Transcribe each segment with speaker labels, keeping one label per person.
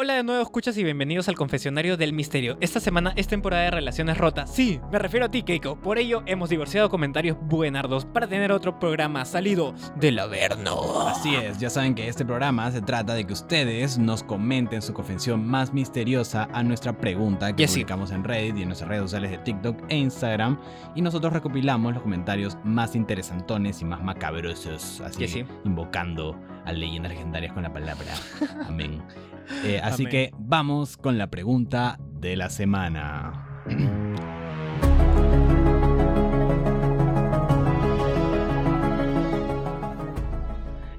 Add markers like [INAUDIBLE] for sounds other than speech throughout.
Speaker 1: Hola de nuevo, escuchas y bienvenidos al Confesionario del Misterio. Esta semana es temporada de relaciones rotas. Sí, me refiero a ti, Keiko. Por ello, hemos divorciado comentarios buenardos para tener otro programa salido del Averno.
Speaker 2: Así es, ya saben que este programa se trata de que ustedes nos comenten su confesión más misteriosa a nuestra pregunta que
Speaker 1: Y así.
Speaker 2: publicamos en Reddit y en nuestras redes sociales de TikTok e Instagram. Y nosotros recopilamos los comentarios más interesantones y más macabrosos, así
Speaker 1: Y así.
Speaker 2: invocando a leyendas legendarias con la palabra. [LAUGHS] Amén. Eh, así
Speaker 1: Amén.
Speaker 2: que vamos con la pregunta de la semana.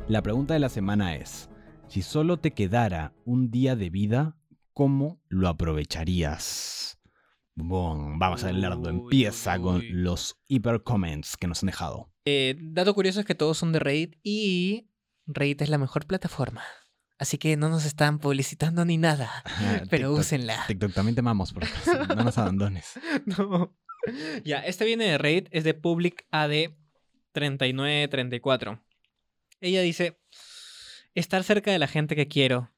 Speaker 2: La pregunta de la semana es, si solo te quedara un día de vida, ¿cómo lo aprovecharías? Bon, vamos a.
Speaker 1: Uy,
Speaker 2: Empieza
Speaker 1: uy,
Speaker 2: con los hiper comments que nos han dejado.
Speaker 1: Eh, dato curioso es que todos son de Reddit y Reddit es la mejor plataforma. Así que no nos están publicitando ni nada, pero
Speaker 2: TikTok,
Speaker 1: úsenla.
Speaker 2: TikTok, también te amamos, por favor, no nos abandones. [LAUGHS]
Speaker 1: No. Ya, este viene de Reddit, es de Public AD 3934. Ella dice, estar cerca de la gente que quiero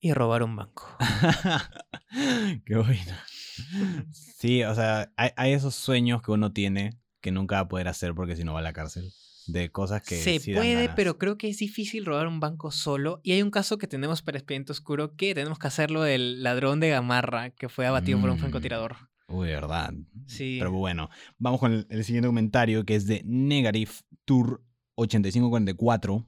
Speaker 1: y robar un banco. [LAUGHS]
Speaker 2: Qué bueno. Sí, o sea, hay, hay esos sueños que uno tiene que nunca va a poder hacer porque si no va a la cárcel. De cosas que
Speaker 1: Se
Speaker 2: sí
Speaker 1: puede,
Speaker 2: ganas.
Speaker 1: pero creo que es difícil robar un banco solo. Y hay un caso que tenemos para Expediente Oscuro que tenemos que hacerlo del ladrón de Gamarra que fue abatido por un
Speaker 2: Mm.
Speaker 1: francotirador.
Speaker 2: Uy, verdad.
Speaker 1: Sí.
Speaker 2: Pero bueno, vamos con el, el siguiente comentario que es de Negative Tour 8544.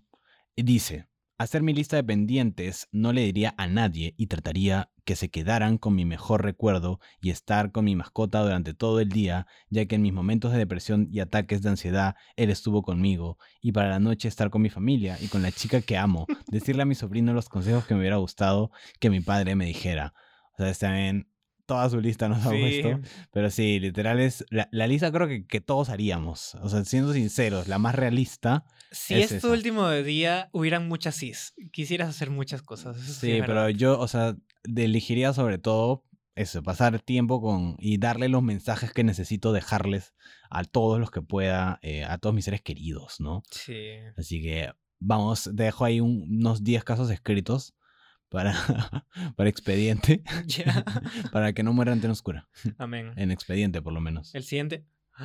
Speaker 2: Y dice, hacer mi lista de pendientes no le diría a nadie y trataría que se quedaran con mi mejor recuerdo y estar con mi mascota durante todo el día, ya que en mis momentos de depresión y ataques de ansiedad él estuvo conmigo y para la noche estar con mi familia y con la chica que amo, decirle a mi sobrino los consejos que me hubiera gustado que mi padre me dijera. O sea, en toda su lista nos [LAUGHS] ha
Speaker 1: Sí.
Speaker 2: puesto. Pero sí, literal es. La, la lista creo que, que todos haríamos. O sea, siendo sinceros, la más realista.
Speaker 1: Si
Speaker 2: Es
Speaker 1: es, tu último día, hubieran muchas sís. Quisieras hacer muchas cosas. eso
Speaker 2: Sí, pero yo, o sea, elegiría sobre todo eso, pasar tiempo con. y darle los mensajes que necesito dejarles a todos los que pueda, eh, a todos mis seres queridos, ¿no?
Speaker 1: Sí.
Speaker 2: Así que vamos, dejo ahí un- unos 10 casos escritos para, [LAUGHS] para expediente, [LAUGHS]
Speaker 1: Ya. [LAUGHS]
Speaker 2: para que no mueran en oscura.
Speaker 1: Amén.
Speaker 2: En expediente, por lo menos.
Speaker 1: El siguiente. [GASPS]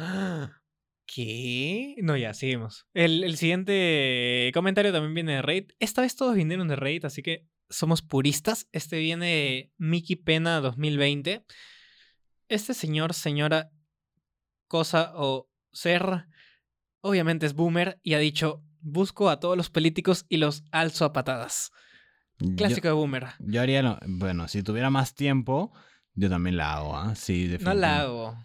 Speaker 1: ¿Qué? No, ya, seguimos. El, el siguiente comentario también viene de Reddit. Esta vez todos vinieron de Reddit, así que somos puristas. Este viene de Mickey Pena 2020. Este señor, señora, cosa o ser, obviamente es boomer y ha dicho, busco a todos los políticos y los alzo a patadas.
Speaker 2: Yo-
Speaker 1: Clásico de boomer.
Speaker 2: Yo haría, lo- bueno, si tuviera más tiempo, yo también la hago, ¿ah? Sí,
Speaker 1: No la hago.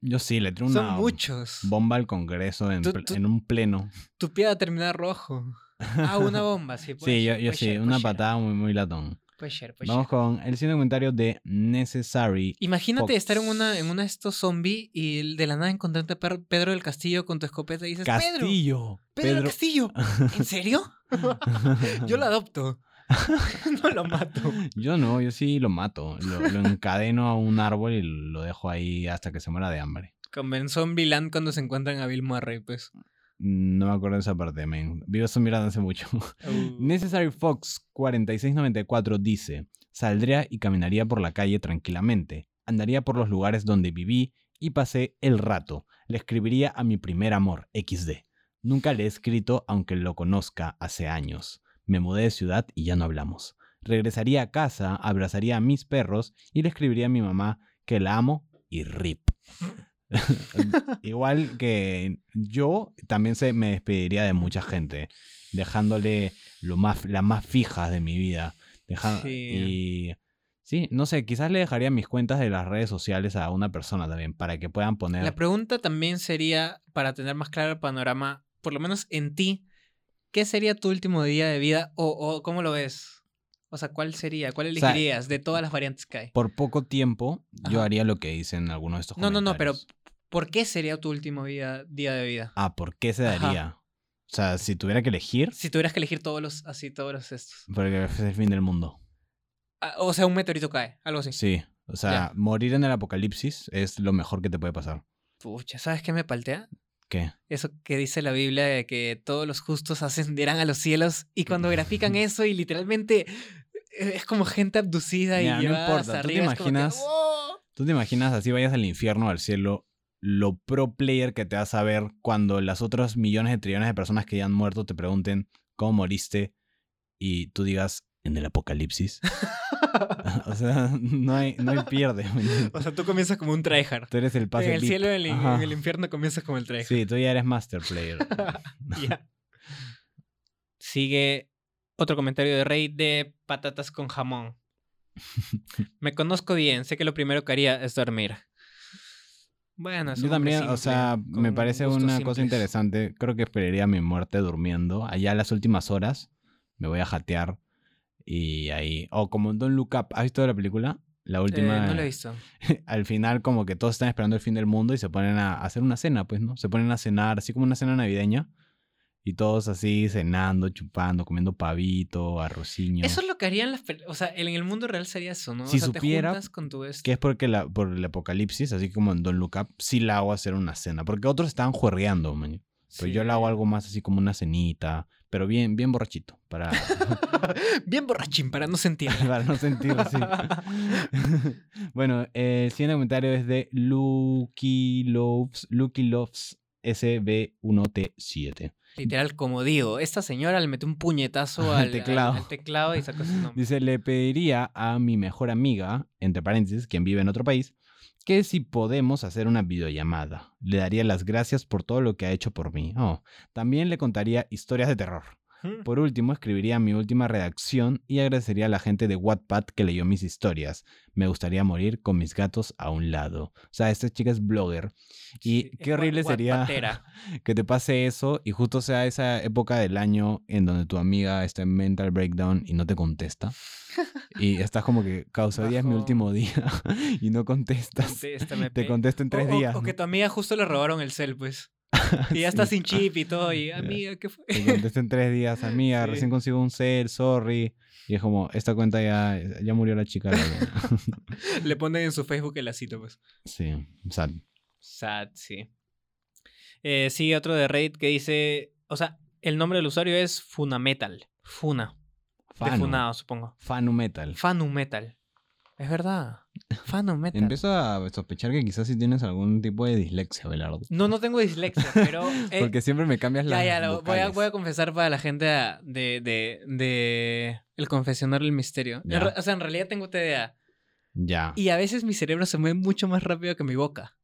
Speaker 2: Yo sí, le
Speaker 1: Son
Speaker 2: una
Speaker 1: muchos.
Speaker 2: bomba al Congreso en,
Speaker 1: Tú-
Speaker 2: ple-
Speaker 1: tú-
Speaker 2: en un pleno.
Speaker 1: Tu pie va a terminar rojo. Ah, una bomba, sí. [LAUGHS] puede
Speaker 2: Sí, yo,
Speaker 1: ser,
Speaker 2: yo
Speaker 1: puede
Speaker 2: sí,
Speaker 1: ser,
Speaker 2: una
Speaker 1: ser.
Speaker 2: patada muy, muy latón.
Speaker 1: Puede ser, puede
Speaker 2: Vamos con el siguiente comentario de Necessary.
Speaker 1: Imagínate
Speaker 2: Fox.
Speaker 1: estar en una, en una de estos zombies y de la nada encontrarte a Pedro del Castillo con tu escopeta y dices, Pedro,
Speaker 2: Castillo.
Speaker 1: Pedro del Castillo. [LAUGHS] ¿En serio? [LAUGHS] Yo lo adopto. [LAUGHS] no lo mato.
Speaker 2: Yo no, yo sí lo mato. Lo, lo encadeno a un árbol y lo dejo ahí hasta que se muera de hambre.
Speaker 1: Como en Zombieland cuando se encuentran a Bill Murray, pues.
Speaker 2: No me acuerdo de esa parte, man. Vivo eso mirando hace mucho.
Speaker 1: Uh,
Speaker 2: Necessary Fox 4694 dice, saldría y caminaría por la calle tranquilamente, andaría por los lugares donde viví y pasé el rato, le escribiría a mi primer amor, XD. Nunca le he escrito aunque lo conozca hace años. Me mudé de ciudad y ya no hablamos. Regresaría a casa, abrazaría a mis perros y le escribiría a mi mamá que la amo y rip. [LAUGHS] Igual que yo también se me despediría de mucha gente, dejándole lo más, las más fijas de mi vida. Deja-
Speaker 1: Sí.
Speaker 2: Y sí, no sé, quizás le dejaría mis cuentas de las redes sociales a una persona también, para que puedan poner...
Speaker 1: La pregunta también sería, para tener más claro el panorama, por lo menos en ti, ¿qué sería tu último día de vida o, o cómo lo ves? O sea, ¿cuál sería? ¿Cuál
Speaker 2: sea,
Speaker 1: elegirías de todas las variantes que hay?
Speaker 2: Por poco tiempo, yo haría lo que dicen algunos de estos
Speaker 1: No, no, no, pero. ¿por qué sería tu último día, día de vida?
Speaker 2: Ah, ¿por qué se
Speaker 1: Ajá.
Speaker 2: daría? O sea, si tuviera que elegir,
Speaker 1: Si tuvieras que elegir todos los, así, todos los estos.
Speaker 2: porque es el fin del mundo.
Speaker 1: Ah, o sea, un meteorito cae, algo así.
Speaker 2: Sí, o sea,
Speaker 1: Ya.
Speaker 2: morir en el apocalipsis es lo mejor que te puede pasar.
Speaker 1: Pucha, ¿sabes qué me paltea?
Speaker 2: ¿Qué?
Speaker 1: Eso que dice la Biblia de que todos los justos [LAUGHS] ascenderán a los cielos y cuando grafican eso y literalmente es como gente abducida y
Speaker 2: no importa,
Speaker 1: hasta
Speaker 2: tú te
Speaker 1: que,
Speaker 2: imaginas-
Speaker 1: "Oh".
Speaker 2: ¿Tú te imaginas así vayas al infierno o al cielo? Lo pro player que te vas a ver cuando las otras millones de trillones de personas que ya han muerto te pregunten cómo moriste y tú digas en el apocalipsis. [LAUGHS] o sea, no hay, no hay pierde.
Speaker 1: O sea, tú comienzas como un tryhard.
Speaker 2: Tú eres el pase
Speaker 1: En el cielo en el,
Speaker 2: Ajá.
Speaker 1: en el infierno comienzas como el tryhard.
Speaker 2: Sí, tú ya eres master player. [LAUGHS]
Speaker 1: Sigue otro comentario de Rey de patatas con jamón. [LAUGHS] Me conozco bien, sé que lo primero que haría es dormir. Bueno, es
Speaker 2: Yo también, o sea, me parece una cosa interesante. Creo que esperaría mi muerte durmiendo. Allá las últimas horas me voy a jatear y ahí... O como en Don't Look Up. ¿Has visto la película? La
Speaker 1: Eh,
Speaker 2: última...
Speaker 1: no lo he visto. [LAUGHS]
Speaker 2: al final como que todos están esperando el fin del mundo y se ponen a hacer una cena, pues, ¿no? Se ponen a cenar, así como una cena navideña. Y todos así cenando, chupando, comiendo pavito, arrociño.
Speaker 1: Eso es lo que harían las... O sea, en el mundo real sería eso, ¿no?
Speaker 2: Si
Speaker 1: o sea,
Speaker 2: supiera
Speaker 1: te juntas con tu... este-
Speaker 2: Que es porque la, por el apocalipsis, así como en Don't Look Up, sí la hago hacer una cena. Porque otros estaban juerreando, man. Pero yo le hago algo más así como una cenita, pero bien, bien borrachito, para, [LAUGHS]
Speaker 1: Bien borrachín, para no sentirla. [LAUGHS]
Speaker 2: para no sentir así. [LAUGHS] bueno, eh, el siguiente comentario es de Lucky Loves, Lucky Loves SB1T7.
Speaker 1: Literal, como digo, esta señora le metió un puñetazo al, al-
Speaker 2: teclado.
Speaker 1: al teclado y sacó su nombre.
Speaker 2: Dice, le pediría a mi mejor amiga, entre paréntesis, quien vive en otro país, que si podemos hacer una videollamada. Le daría las gracias por todo lo que ha hecho por mí. Oh, también le contaría historias de terror. Por último, escribiría mi última redacción y agradecería a la gente de Wattpad que leyó mis historias. Me gustaría morir con mis gatos a un lado. O sea, esta chica es blogger. Y qué horrible sería [LAUGHS] que te pase eso y justo sea esa época del año en donde tu amiga está en mental breakdown y no te contesta. Y [LAUGHS] estás como que, causa, hoy es mi último día [LAUGHS] y no contestas.
Speaker 1: Contéstame,
Speaker 2: Te contesto en tres
Speaker 1: o, o-
Speaker 2: días.
Speaker 1: O, que tu amiga justo le robaron el cel, pues. [LAUGHS] Y ya está
Speaker 2: Sí.
Speaker 1: sin chip y todo. Y amiga, ¿qué fue?
Speaker 2: Te contesto en tres días, amiga,
Speaker 1: Sí.
Speaker 2: recién consigo un cel, sorry. Y es como, esta cuenta ya, ya murió la chica. la- [LAUGHS]
Speaker 1: Le ponen en su Facebook el lacito, pues.
Speaker 2: sí, sea,
Speaker 1: Sad, sí. Eh, sigue otro de Reddit que dice. O sea, el nombre del usuario es Funametal. Funa. De Funado, supongo.
Speaker 2: Fanu Metal.
Speaker 1: Fanu Metal. Es verdad. Metal.
Speaker 2: Empiezo a sospechar que quizás sí tienes algún tipo de dislexia, Belardo.
Speaker 1: No, no tengo dislexia, pero. [LAUGHS] eh,
Speaker 2: Porque siempre me cambias
Speaker 1: Ya,
Speaker 2: las
Speaker 1: ya, lo- voy, a,
Speaker 2: vocales.
Speaker 1: voy a confesar para la gente de, de, de El confesionario del misterio. En
Speaker 2: Ya.
Speaker 1: o sea, en realidad tengo TDA.
Speaker 2: Ya.
Speaker 1: Y a veces mi cerebro se mueve mucho más rápido que mi boca.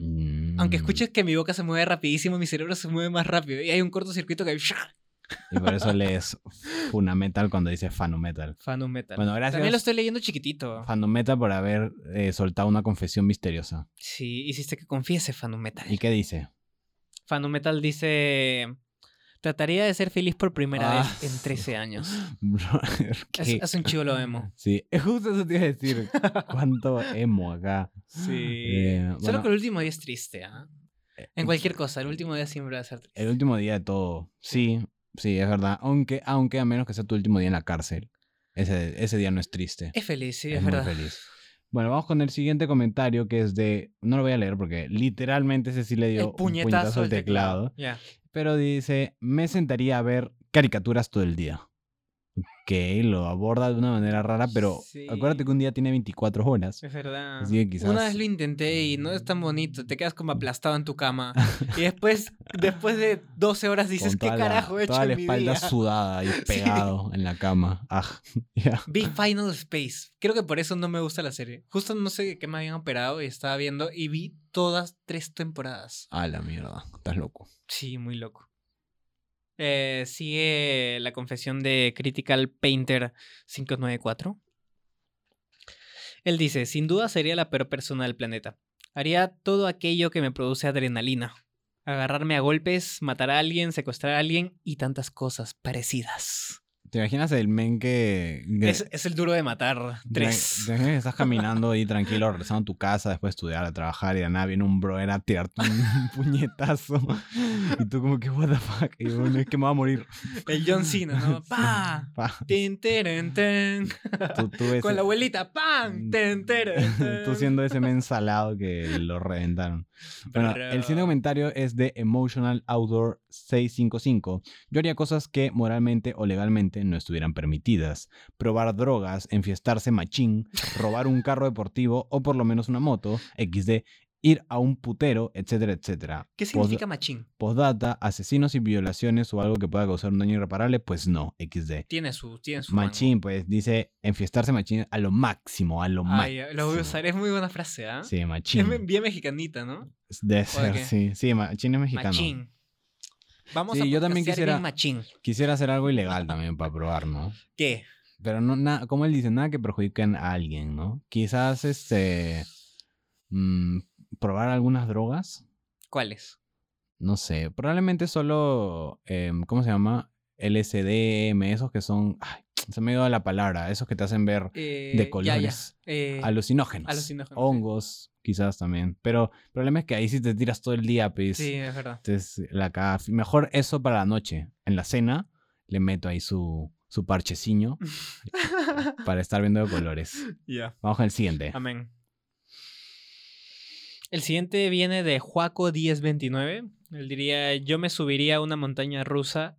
Speaker 1: Aunque
Speaker 2: Mm.
Speaker 1: escuches que mi boca se mueve rapidísimo, mi cerebro se mueve más rápido. Y hay un cortocircuito que...
Speaker 2: Y por eso lees Funametal cuando dice Fanumetal.
Speaker 1: Fanu Metal.
Speaker 2: Bueno, gracias.
Speaker 1: También lo estoy leyendo chiquitito.
Speaker 2: Fanumetal por haber eh, soltado una confesión misteriosa.
Speaker 1: Sí, hiciste que confiese Fanu Metal.
Speaker 2: ¿Y qué dice?
Speaker 1: Fanu Metal dice... Trataría de ser feliz por primera
Speaker 2: Ah.
Speaker 1: vez en 13 años. [LAUGHS] Es, es un chivolo emo. [LAUGHS]
Speaker 2: Sí, [LAUGHS] justo eso te iba a decir. ¿Cuánto emo acá?
Speaker 1: Sí.
Speaker 2: Eh,
Speaker 1: Solo que el último día es triste, ¿ah? En cualquier cosa, el último día siempre va a ser triste.
Speaker 2: El último día de todo. Sí, sí, es verdad. Aunque, aunque a menos que sea tu último día en la cárcel. Ese, ese día no es triste.
Speaker 1: Es feliz, sí, es,
Speaker 2: es muy
Speaker 1: verdad.
Speaker 2: feliz. Bueno, vamos con el siguiente comentario que es de. No lo voy a leer porque literalmente ese sí le dio
Speaker 1: El
Speaker 2: un
Speaker 1: puñetazo
Speaker 2: al
Speaker 1: teclado.
Speaker 2: Pero dice: Me sentaría a ver caricaturas todo el día. Que lo aborda de una manera rara, pero
Speaker 1: Sí.
Speaker 2: acuérdate que un día tiene 24 horas.
Speaker 1: Es verdad.
Speaker 2: Así que quizás-
Speaker 1: Una vez lo intenté y no es tan bonito. Te quedas como aplastado en tu cama. [LAUGHS] y después, después de 12 horas dices, ¿qué
Speaker 2: la-
Speaker 1: carajo he hecho
Speaker 2: Toda la
Speaker 1: en mi
Speaker 2: espalda sudada y [LAUGHS] pegado en la cama. Ah. [LAUGHS]
Speaker 1: Vi Final Space. Creo que por eso no me gusta la serie. Justo no sé qué me habían operado y estaba viendo y vi todas tres temporadas.
Speaker 2: A la mierda. Estás loco.
Speaker 1: Sí, muy loco. Eh, sigue la confesión de Critical Painter 594. Él dice, sin duda sería la peor persona del planeta. Haría todo aquello que me produce adrenalina. Agarrarme a golpes, matar a alguien, secuestrar a alguien y tantas cosas parecidas.
Speaker 2: ¿Te imaginas el men que... que-
Speaker 1: Es, es el duro de matar. Tres.
Speaker 2: te imaginas que estás caminando ahí tranquilo, regresando a tu casa después de estudiar, a trabajar y de nada viene un brother a tirarte un [LAUGHS] puñetazo. Y tú como que, what the fuck. Y bueno, es que me va a morir.
Speaker 1: El John Cena, ¿no? [LAUGHS] ¡Pa!
Speaker 2: Pa.
Speaker 1: Tin, teren, ten.
Speaker 2: Tú, tú ese-
Speaker 1: Con la abuelita. ¡Pam! Ten, teren, [LAUGHS] ten.
Speaker 2: tú siendo ese men salado que lo reventaron. Bueno, el siguiente comentario es de Emotional Outdoor 655, yo haría cosas que moralmente o legalmente no estuvieran permitidas. Probar drogas, enfiestarse machín, robar un carro deportivo o por lo menos una moto, XD, ir a un putero, etcétera, etcétera.
Speaker 1: ¿Qué significa machín?
Speaker 2: Postdata, asesinos y violaciones o algo que pueda causar un daño irreparable, pues no, XD.
Speaker 1: Tiene su, tiene su
Speaker 2: Machín, pues dice enfiestarse machín a lo máximo, a lo.
Speaker 1: Ay,
Speaker 2: máximo.
Speaker 1: lo voy a usar. Es muy buena frase, ¿ah?
Speaker 2: Sí,
Speaker 1: Es
Speaker 2: machín.
Speaker 1: me- bien mexicanita, ¿no?
Speaker 2: Debe
Speaker 1: ¿O de
Speaker 2: ser, sí. Sí, machín es mexicano.
Speaker 1: Machín. Vamos
Speaker 2: Sí,
Speaker 1: a
Speaker 2: yo también quisiera-
Speaker 1: machín.
Speaker 2: Quisiera hacer algo ilegal también para probar, ¿no?
Speaker 1: ¿Qué?
Speaker 2: Pero no, nada, como él dice, nada que perjudiquen a alguien, ¿no? Quizás, este, mm, probar algunas drogas,
Speaker 1: ¿Cuáles?
Speaker 2: no sé, probablemente solo, em, ¿cómo se llama? LSD, esos que son, ay, se me ha ido la palabra, esos que te hacen ver
Speaker 1: Eh,
Speaker 2: de
Speaker 1: ya,
Speaker 2: colores,
Speaker 1: ya. Eh,
Speaker 2: alucinógenos,
Speaker 1: alucinógenos,
Speaker 2: hongos, quizás también, pero el problema es que ahí sí te tiras todo el día, pues,
Speaker 1: sí, es verdad.
Speaker 2: entonces, la caga. Mejor eso para la noche. En la cena le meto ahí su, su parcheciño [LAUGHS] para estar viendo de colores.
Speaker 1: Ya.
Speaker 2: Vamos con el siguiente.
Speaker 1: Amén. El siguiente viene de Juaco 1029. Él diría, yo me subiría a una montaña rusa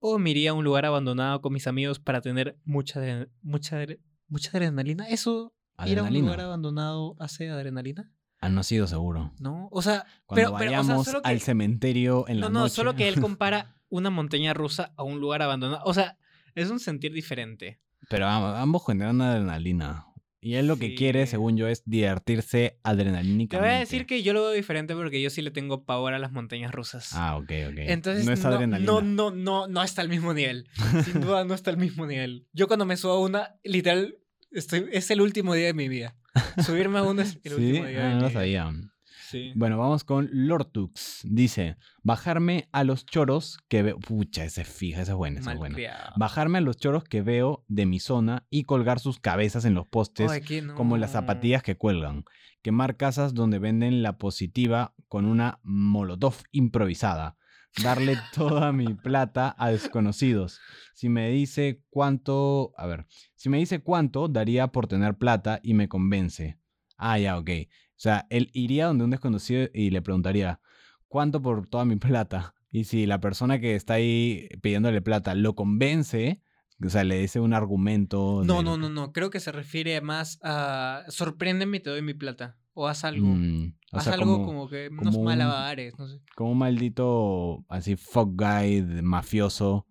Speaker 1: o me iría a un lugar abandonado con mis amigos para tener mucha, mucha, mucha adrenalina. ¿Eso, ir a un lugar abandonado hace adrenalina?
Speaker 2: Ah, no ha sido seguro.
Speaker 1: ¿No? O sea,
Speaker 2: Cuando
Speaker 1: pero, pero, o sea,
Speaker 2: vayamos
Speaker 1: solo que-
Speaker 2: al cementerio en
Speaker 1: no,
Speaker 2: la
Speaker 1: no,
Speaker 2: noche.
Speaker 1: solo que él [LAUGHS] compara una montaña rusa a un lugar abandonado. O sea, es un sentir diferente.
Speaker 2: Pero ambos generan adrenalina. Y él lo que quiere, según yo, es divertirse
Speaker 1: Te
Speaker 2: adrenalínicamente.
Speaker 1: voy a decir que yo lo veo diferente porque yo sí le tengo pavor a las montañas rusas.
Speaker 2: Ah, ok, ok.
Speaker 1: Entonces,
Speaker 2: no es
Speaker 1: no,
Speaker 2: adrenalina.
Speaker 1: no, no, no, no está al mismo nivel. Sin duda no está al mismo nivel. Yo cuando me subo a una, literal, estoy, es el último día de mi vida. Subirme a una es el [LAUGHS]
Speaker 2: ¿Sí?
Speaker 1: último día
Speaker 2: Ah,
Speaker 1: de
Speaker 2: no
Speaker 1: mi
Speaker 2: lo
Speaker 1: vida.
Speaker 2: sabía.
Speaker 1: Sí.
Speaker 2: Bueno, vamos con Lortux. Dice, bajarme a los choros que veo... Pucha, ese es fija, esa es buena, esa es.
Speaker 1: Malcriado.
Speaker 2: Bajarme a los choros que veo de mi zona y colgar sus cabezas en los postes
Speaker 1: Ay,
Speaker 2: como las zapatillas que cuelgan. Quemar casas donde venden la positiva con una molotov improvisada. Darle toda mi plata a desconocidos. Si me dice cuánto, a ver, si me dice cuánto daría por tener plata y me convence. Ah, ya, ok. O sea, él iría donde un desconocido y le preguntaría, ¿cuánto por toda mi [LAUGHS] plata? Y si la persona que está ahí pidiéndole plata lo convence, o sea, le dice un argumento.
Speaker 1: No,
Speaker 2: de-
Speaker 1: no, no, no. Creo que se refiere más a sorpréndeme y te doy mi plata. O haz algo.
Speaker 2: Mm, o
Speaker 1: haz
Speaker 2: sea,
Speaker 1: algo
Speaker 2: como,
Speaker 1: como, que unos
Speaker 2: como un-
Speaker 1: malabares, no sé.
Speaker 2: como un maldito así fuck guy de- mafioso.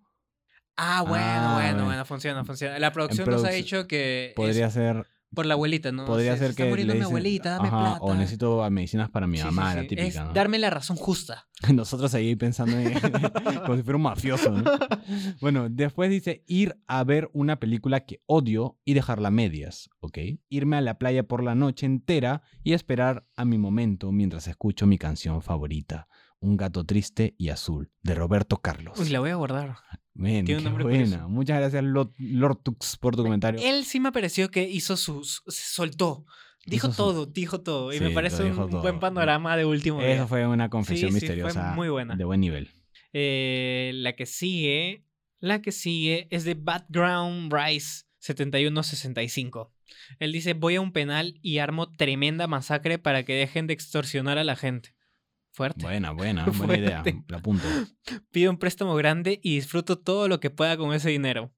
Speaker 1: Ah, bueno,
Speaker 2: Ah,
Speaker 1: bueno,
Speaker 2: bueno.
Speaker 1: bueno, funciona, funciona. La producción nos ha dicho que
Speaker 2: Podría
Speaker 1: es
Speaker 2: ser,
Speaker 1: por la abuelita, ¿no?
Speaker 2: podría
Speaker 1: se
Speaker 2: ser
Speaker 1: está
Speaker 2: que
Speaker 1: muriendo
Speaker 2: le
Speaker 1: mi
Speaker 2: dicen,
Speaker 1: abuelita, dame
Speaker 2: ajá,
Speaker 1: plata.
Speaker 2: o necesito medicinas para mi
Speaker 1: Sí, sí,
Speaker 2: mamá,
Speaker 1: sí.
Speaker 2: la típica,
Speaker 1: Es
Speaker 2: ¿no?
Speaker 1: darme la razón justa. [LAUGHS]
Speaker 2: Nosotros ahí pensando en, [LAUGHS] como si fuera un mafioso. ¿no? [LAUGHS] Bueno, después dice ir a ver una película que odio y dejarla a medias, ¿ok? Irme a la playa por la noche entera y esperar a mi momento mientras escucho mi canción favorita, Un gato triste y azul, de Roberto Carlos.
Speaker 1: Uy, la voy a guardar. Tiene un nombre
Speaker 2: buena.
Speaker 1: curioso.
Speaker 2: Muchas gracias, Lord, Lord Tux, por tu comentario.
Speaker 1: Él sí me pareció que hizo sus... se soltó. Dijo todo, dijo todo. Y
Speaker 2: Sí,
Speaker 1: me parece un,
Speaker 2: todo.
Speaker 1: buen panorama de último día.
Speaker 2: Eso fue una confesión
Speaker 1: Sí, sí, fue
Speaker 2: misteriosa
Speaker 1: muy buena.
Speaker 2: de buen nivel.
Speaker 1: Eh, la que sigue... La que sigue es de Background Rice 7165. Él dice, voy a un penal y armo tremenda masacre para que dejen de extorsionar a la gente. Fuerte.
Speaker 2: Buena, buena, [LAUGHS] buena idea. La apunto.
Speaker 1: Pido un préstamo grande y disfruto todo lo que pueda con ese dinero.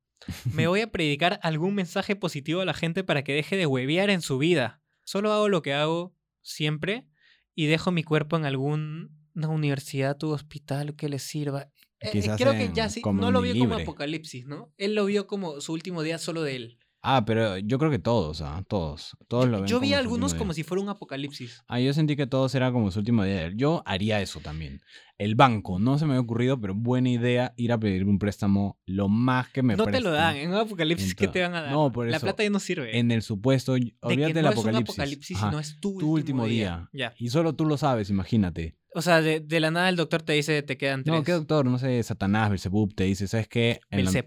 Speaker 1: Me voy a [LAUGHS] predicar algún mensaje positivo a la gente para que deje de huevear en su vida. Solo hago lo que hago siempre y dejo mi cuerpo en alguna universidad u hospital que les sirva. Eh, creo que ya sí, no lo vio como apocalipsis, ¿no? Él lo vio como su último día solo de él.
Speaker 2: Ah, pero yo creo que todos, ¿ah? Todos. Todos lo ven
Speaker 1: Yo vi
Speaker 2: como
Speaker 1: algunos como
Speaker 2: día.
Speaker 1: si fuera un apocalipsis.
Speaker 2: Ah, yo sentí que todos era como su último día. Yo haría eso también. El banco, no se me había ocurrido, pero buena idea ir a pedir un préstamo lo más que me
Speaker 1: no te lo dan, en un apocalipsis, ¿qué
Speaker 2: Ento-
Speaker 1: te van a dar?
Speaker 2: no, por
Speaker 1: La
Speaker 2: eso,
Speaker 1: plata ya no sirve.
Speaker 2: En el supuesto, olvídate
Speaker 1: que
Speaker 2: del
Speaker 1: no es un
Speaker 2: apocalipsis.
Speaker 1: apocalipsis,
Speaker 2: Ajá,
Speaker 1: sino es tu,
Speaker 2: tu último día.
Speaker 1: Ya.
Speaker 2: Y solo tú lo sabes, imagínate.
Speaker 1: O sea, de, de la nada el doctor te dice te quedan tres.
Speaker 2: No, ¿qué doctor? No sé, Satanás, Belzebub te dice, ¿sabes qué? En la,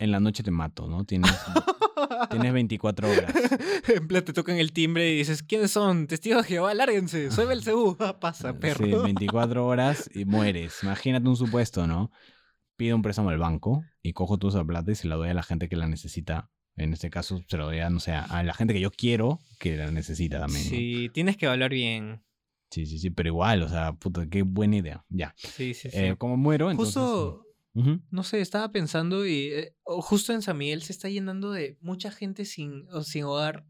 Speaker 2: en la noche te mato, ¿no? Tienes, [LAUGHS] tienes 24 horas. [LAUGHS]
Speaker 1: en plan te tocan el timbre y dices, ¿quiénes son? Testigos de Jehová, lárguense. Soy Belcebú. [LAUGHS] Ah, pasa, perro.
Speaker 2: Sí, [LAUGHS] 24 horas y mueres. Imagínate un supuesto, ¿no? Pido un préstamo al banco y cojo toda esa plata y se la doy a la gente que la necesita. En este caso, se lo doy a, no sé, a la gente que yo quiero que la necesita también. ¿no?
Speaker 1: Sí, tienes que hablar bien.
Speaker 2: Sí, sí, sí, pero igual, o sea, puta, qué buena idea. Ya.
Speaker 1: Sí, sí, sí.
Speaker 2: Eh, como muero, entonces...
Speaker 1: Justo, No sé, estaba pensando y eh, justo en San Miguel se está llenando de mucha gente sin, o sin hogar.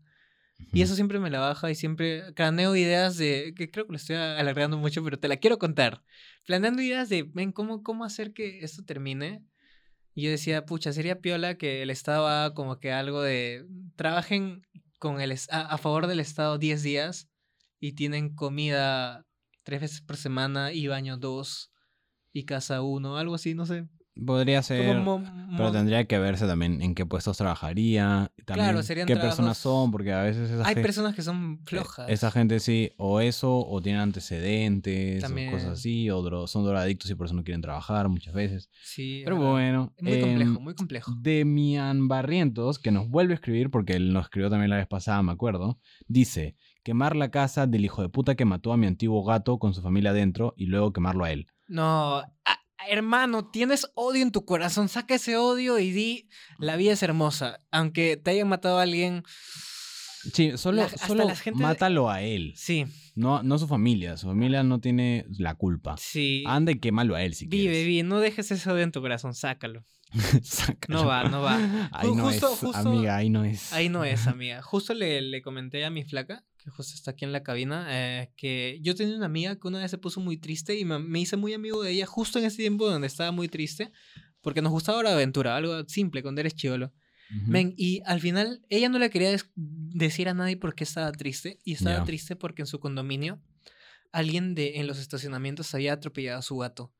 Speaker 1: Y eso siempre me la baja y siempre craneo ideas de, que creo que lo estoy alargando mucho, pero te la quiero contar. Planeando ideas de, ven, ¿cómo, cómo hacer que esto termine? Y yo decía, pucha, sería piola que el Estado haga como que algo de, trabajen con el, a, a favor del Estado 10 días y tienen comida tres veces por semana y baño dos y casa uno, algo así, no sé.
Speaker 2: Podría ser... Pero tendría que verse también en qué puestos trabajaría, también
Speaker 1: serían
Speaker 2: qué personas son, porque a veces esa,
Speaker 1: Hay personas que son
Speaker 2: eh,
Speaker 1: flojas.
Speaker 2: esa gente sí, o eso, o tienen antecedentes, o
Speaker 1: También.
Speaker 2: cosas así, o dro- son drogadictos y por eso no quieren trabajar muchas veces.
Speaker 1: Sí,
Speaker 2: Pero bueno,
Speaker 1: Muy complejo,
Speaker 2: em,
Speaker 1: muy complejo.
Speaker 2: Demian Barrientos, que nos vuelve a escribir, porque él nos escribió también la vez pasada, me acuerdo, dice, quemar la casa del hijo de puta que mató a mi antiguo gato con su familia adentro y luego quemarlo a él.
Speaker 1: No, a- hermano, tienes odio en tu corazón. Saca ese odio y di, la vida es hermosa. Aunque te hayan matado a alguien,
Speaker 2: Sí, solo,
Speaker 1: La-
Speaker 2: solo
Speaker 1: la gente de-
Speaker 2: mátalo a él,
Speaker 1: sí,
Speaker 2: no, no a su familia, su familia no tiene la culpa.
Speaker 1: sí.
Speaker 2: Anda y quémalo a él si
Speaker 1: Vive,
Speaker 2: quieres.
Speaker 1: vive, no dejes ese odio en tu corazón, sácalo. [LAUGHS]
Speaker 2: Sácalo.
Speaker 1: No va, no va.
Speaker 2: Ahí
Speaker 1: Ju-
Speaker 2: no
Speaker 1: justo-
Speaker 2: es,
Speaker 1: justo-
Speaker 2: amiga, ahí no es.
Speaker 1: Ahí no es, [LAUGHS] amiga. Justo le, le comenté a mi flaca, que justo está aquí en la cabina, eh, que yo tenía una amiga que una vez se puso muy triste y me, me hice muy amigo de ella justo en ese tiempo donde estaba muy triste, porque nos gustaba la aventura, algo simple cuando eres chivolo. Men, y al final ella no le quería decir a nadie por qué estaba triste. Y estaba triste porque en su condominio alguien de en los estacionamientos había atropellado a su gato.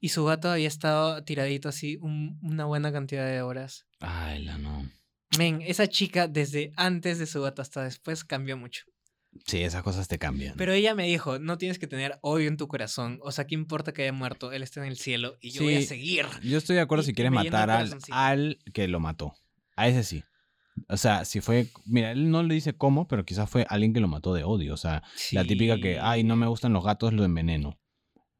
Speaker 1: Y su gato había estado tiradito así un- una buena cantidad de horas.
Speaker 2: ay, la no.
Speaker 1: Men, esa chica desde antes de su gato hasta después cambió mucho.
Speaker 2: Sí, esas cosas te cambian.
Speaker 1: Pero ella me dijo, no tienes que tener odio en tu corazón. O sea, ¿qué importa que haya muerto? Él está en el cielo y yo voy a seguir.
Speaker 2: Yo estoy de acuerdo
Speaker 1: Y-
Speaker 2: si quieres matar al, al que lo mató. A ese sí. O sea, si fue. Mira, él no le dice cómo, pero quizás fue alguien que lo mató de odio. O sea, la típica que, ay, no me gustan los gatos, lo enveneno.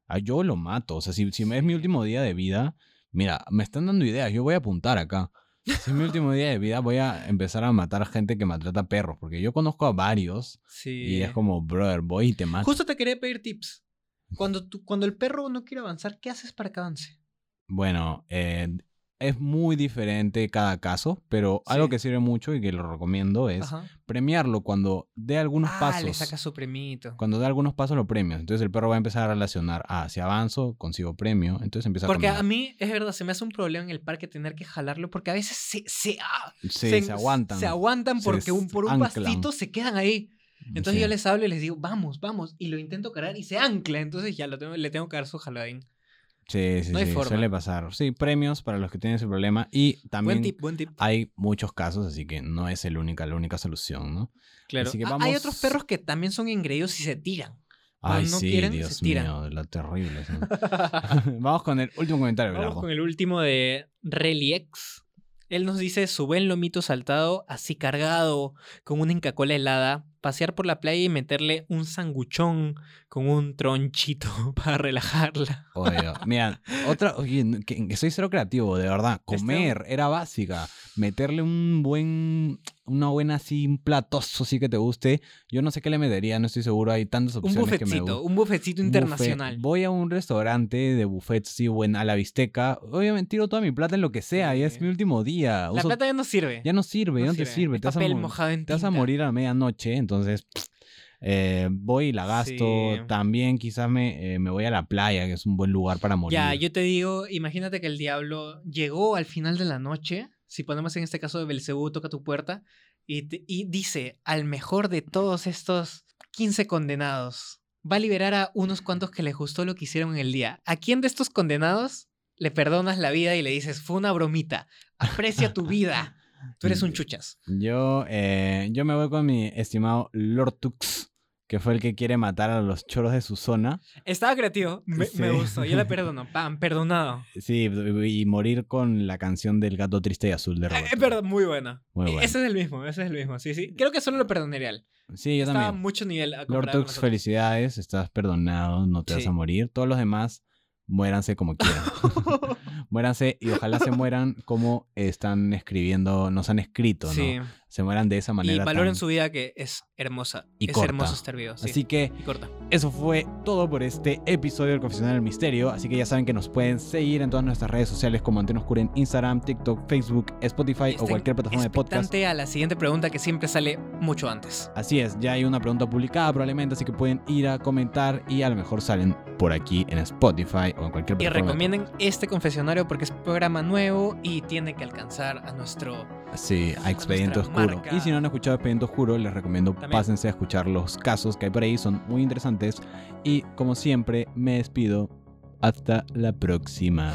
Speaker 2: Ah, yo lo mato. O sea, si, si es mi último día de vida, mira, me están dando ideas. Yo voy a apuntar acá. Si es mi último día de vida, voy a empezar a matar gente que maltrata perros. Porque yo conozco a varios
Speaker 1: Sí.
Speaker 2: y es como, brother, voy y te mato.
Speaker 1: Justo te quería pedir tips. Cuando, tú, cuando el perro no quiere avanzar, ¿qué haces para que avance?
Speaker 2: Bueno, eh, es muy diferente cada caso, pero algo
Speaker 1: Sí.
Speaker 2: que sirve mucho y que lo recomiendo es
Speaker 1: Ajá.
Speaker 2: premiarlo cuando dé algunos
Speaker 1: ah,
Speaker 2: pasos.
Speaker 1: le sacas su premito.
Speaker 2: Cuando dé algunos pasos lo premias. Entonces el perro va a empezar a relacionar, ah, si avanzo, consigo premio. Entonces empieza
Speaker 1: Porque
Speaker 2: a
Speaker 1: a
Speaker 2: caminar.
Speaker 1: mí, es verdad, se me hace un problema en el parque tener que jalarlo porque a veces se, se, ah,
Speaker 2: Sí, se, aguantan.
Speaker 1: Se aguantan
Speaker 2: Se
Speaker 1: porque un, por un
Speaker 2: anclan.
Speaker 1: pastito se quedan ahí. Entonces
Speaker 2: Sí.
Speaker 1: yo les hablo y les digo, vamos, vamos. Y lo intento cargar y se ancla. Entonces ya lo tengo, le tengo que dar su jaladín.
Speaker 2: Sí, sí,
Speaker 1: No hay
Speaker 2: sí,
Speaker 1: forma.
Speaker 2: suele pasar. Sí, premios para los que tienen ese problema. Y también
Speaker 1: Buen tip, buen tip.
Speaker 2: hay muchos casos, así que no es el única, la única solución, ¿no?
Speaker 1: Claro.
Speaker 2: así que
Speaker 1: Ah, Hay otros perros que también son engreídos y se tiran.
Speaker 2: Ay,
Speaker 1: no
Speaker 2: sí,
Speaker 1: quieren, se
Speaker 2: Dios
Speaker 1: tiran.
Speaker 2: mío, la terrible. sí. [LAUGHS] [LAUGHS] Vamos con el último comentario,
Speaker 1: Vamos con el último de Reliex. Él nos dice, su buen lomito saltado, así cargado, con una Inca-Cola helada, pasear por la playa y meterle un sanguchón con un tronchito [LAUGHS] para relajarla.
Speaker 2: Oye, mira, otra, oye, que, soy cero creativo, de verdad.
Speaker 1: Este-
Speaker 2: Comer era básica. Meterle un buen, una buena así, un platoso así que te guste. Yo no sé qué le metería, no estoy seguro. Hay tantas
Speaker 1: Un
Speaker 2: opciones que me
Speaker 1: buffetcito, un buffetcito internacional.
Speaker 2: Voy a un restaurante de buffet, sí, buen, a la bisteca. Obviamente tiro toda mi plata en lo que sea, ya es
Speaker 1: Sí.
Speaker 2: mi último día.
Speaker 1: La
Speaker 2: Uso-
Speaker 1: plata ya no sirve.
Speaker 2: ya no sirve, ya no te sirve.
Speaker 1: Es
Speaker 2: Te vas, a
Speaker 1: papel
Speaker 2: mo-
Speaker 1: mojado en
Speaker 2: te vas a morir a medianoche, entonces eh, voy y la gasto.
Speaker 1: Sí.
Speaker 2: También quizás me, eh, me voy a la playa, que es un buen lugar para morir.
Speaker 1: Ya, yo te digo, imagínate que el diablo llegó al final de la noche, si ponemos en este caso de Belcebú toca tu puerta, y, te- y dice, al mejor de todos estos 15 condenados, va a liberar a unos cuantos que les gustó lo que hicieron en el día. ¿A quién de estos condenados le perdonas la vida y le dices, fue una bromita, aprecia tu vida, tú eres un chuchas?
Speaker 2: Yo, eh, yo me voy con mi estimado Lord Tux, que fue el que quiere matar a los choros de su zona.
Speaker 1: Estaba creativo, me, me
Speaker 2: Sí.
Speaker 1: gustó, yo le [LAUGHS] perdono, pam, perdonado.
Speaker 2: Sí, y morir con la canción del gato triste y azul de
Speaker 1: Eh,
Speaker 2: Roberto.
Speaker 1: Es verdad, muy buena.
Speaker 2: Muy
Speaker 1: E-
Speaker 2: buena.
Speaker 1: Ese es el mismo, ese es el mismo, sí, sí. Creo que solo lo perdonaría él.
Speaker 2: Sí, yo
Speaker 1: Estaba
Speaker 2: también.
Speaker 1: mucho nivel. a
Speaker 2: Lord
Speaker 1: comparado con
Speaker 2: Tux,
Speaker 1: nosotros.
Speaker 2: felicidades, estás perdonado, no te vas a morir. Todos los demás, muéranse como quieran. [LAUGHS] muéranse y ojalá se mueran como están escribiendo, nos han escrito, ¿no?
Speaker 1: Sí.
Speaker 2: Se mueran de esa
Speaker 1: Y
Speaker 2: manera.
Speaker 1: valoren
Speaker 2: tan-
Speaker 1: su vida que es hermosa.
Speaker 2: Y
Speaker 1: es
Speaker 2: corta.
Speaker 1: hermoso este video. Sí.
Speaker 2: Así que
Speaker 1: y corta.
Speaker 2: eso fue todo por este episodio del Confesionario del Misterio. Así que ya saben que nos pueden seguir en todas nuestras redes sociales como Antena Oscura en Instagram, TikTok, Facebook, Spotify o cualquier plataforma de podcast.
Speaker 1: a la siguiente pregunta que siempre sale mucho antes.
Speaker 2: Así es, ya hay una pregunta publicada probablemente, así que pueden ir a comentar y a lo mejor salen por aquí en Spotify o en cualquier
Speaker 1: Y
Speaker 2: plataforma. de
Speaker 1: recomienden este confesionario porque es programa nuevo y tiene que alcanzar a nuestro...
Speaker 2: Sí, a Expediente Oscuro.
Speaker 1: marca.
Speaker 2: Y si no han escuchado Expediente Oscuro, les recomiendo
Speaker 1: También.
Speaker 2: pásense a escuchar los casos que hay por ahí, son muy interesantes. Y como siempre, me despido. Hasta la próxima.